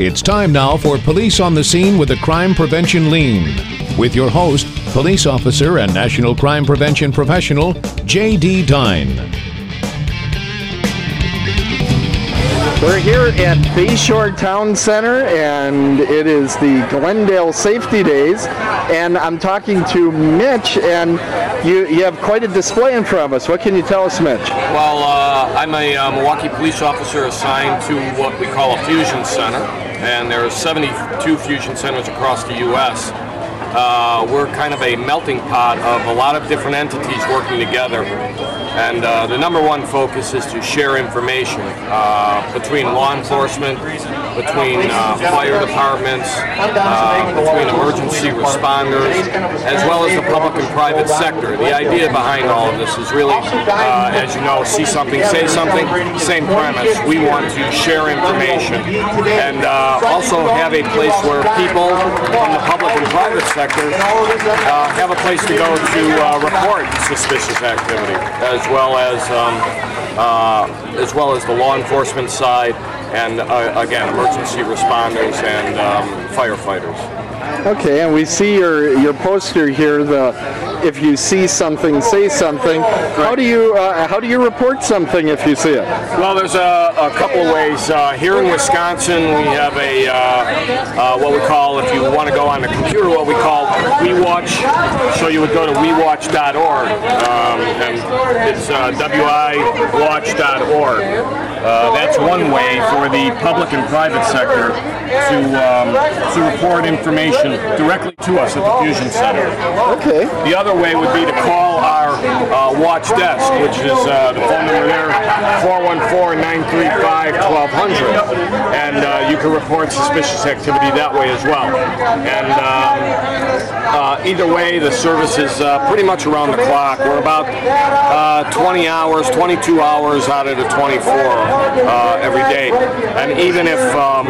It's time now for Police on the Scene with a Crime Prevention Lean. With your host, police officer and national crime prevention professional, J.D. Dine. We're here at Bayshore Town Center, and it is the Glendale Safety Days. And I'm talking to Mitch, and you, you have quite a display in front of us. What can you tell us, Mitch? Well, uh, I'm a uh, Milwaukee police officer assigned to what we call a fusion center, and there are 72 fusion centers across the U.S. Uh, we're kind of a melting pot of a lot of different entities working together. And uh, the number one focus is to share information uh, between law enforcement, between uh, fire departments, uh, between emergency responders, as well as the public and private sector. The idea behind all of this is really, uh, as you know, see something, say something, same premise. We want to share information and also have a place where people from the public and private sector uh, have a place to go to uh, report suspicious activity, as well as um, uh, as well as the law enforcement side, and uh, again, emergency responders and um, firefighters. Okay, and we see your, your poster here, the if you see something, say something. How do you uh, how do you report something if you see it? Well, there's a, a couple of ways. Uh, here in Wisconsin, we have a uh, uh, what we call, if you want to go on the computer, what we call WIWatch. So you would go to WIWatch.org, um, and it's uh, WIWatch.org. Uh, that's one way for the public and private sector to um, to report information directly to us at the Fusion Center. Okay. The other way would be to call our uh, watch desk, which is uh, the phone number there, 414-935-1200. And uh, you can report suspicious activity that way as well. And um, uh, either way, the service is uh, pretty much around the clock. We're about uh, 20 hours, 22 hours out of the 24 uh, every day. And even if, um,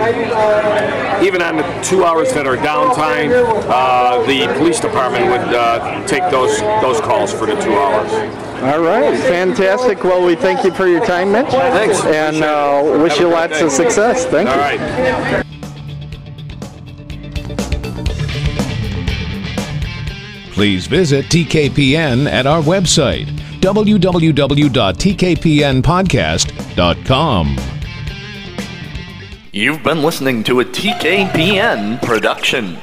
even on the two hours that are downtime, uh, the police department would take those those calls for the two hours. All right, fantastic. Well, we thank you for your time, Mitch. Thanks. And uh, wish you lots day. of success. Thank All you. right. Please visit TKPN at our website, www.tkpnpodcast.com. You've been listening to a TKPN production.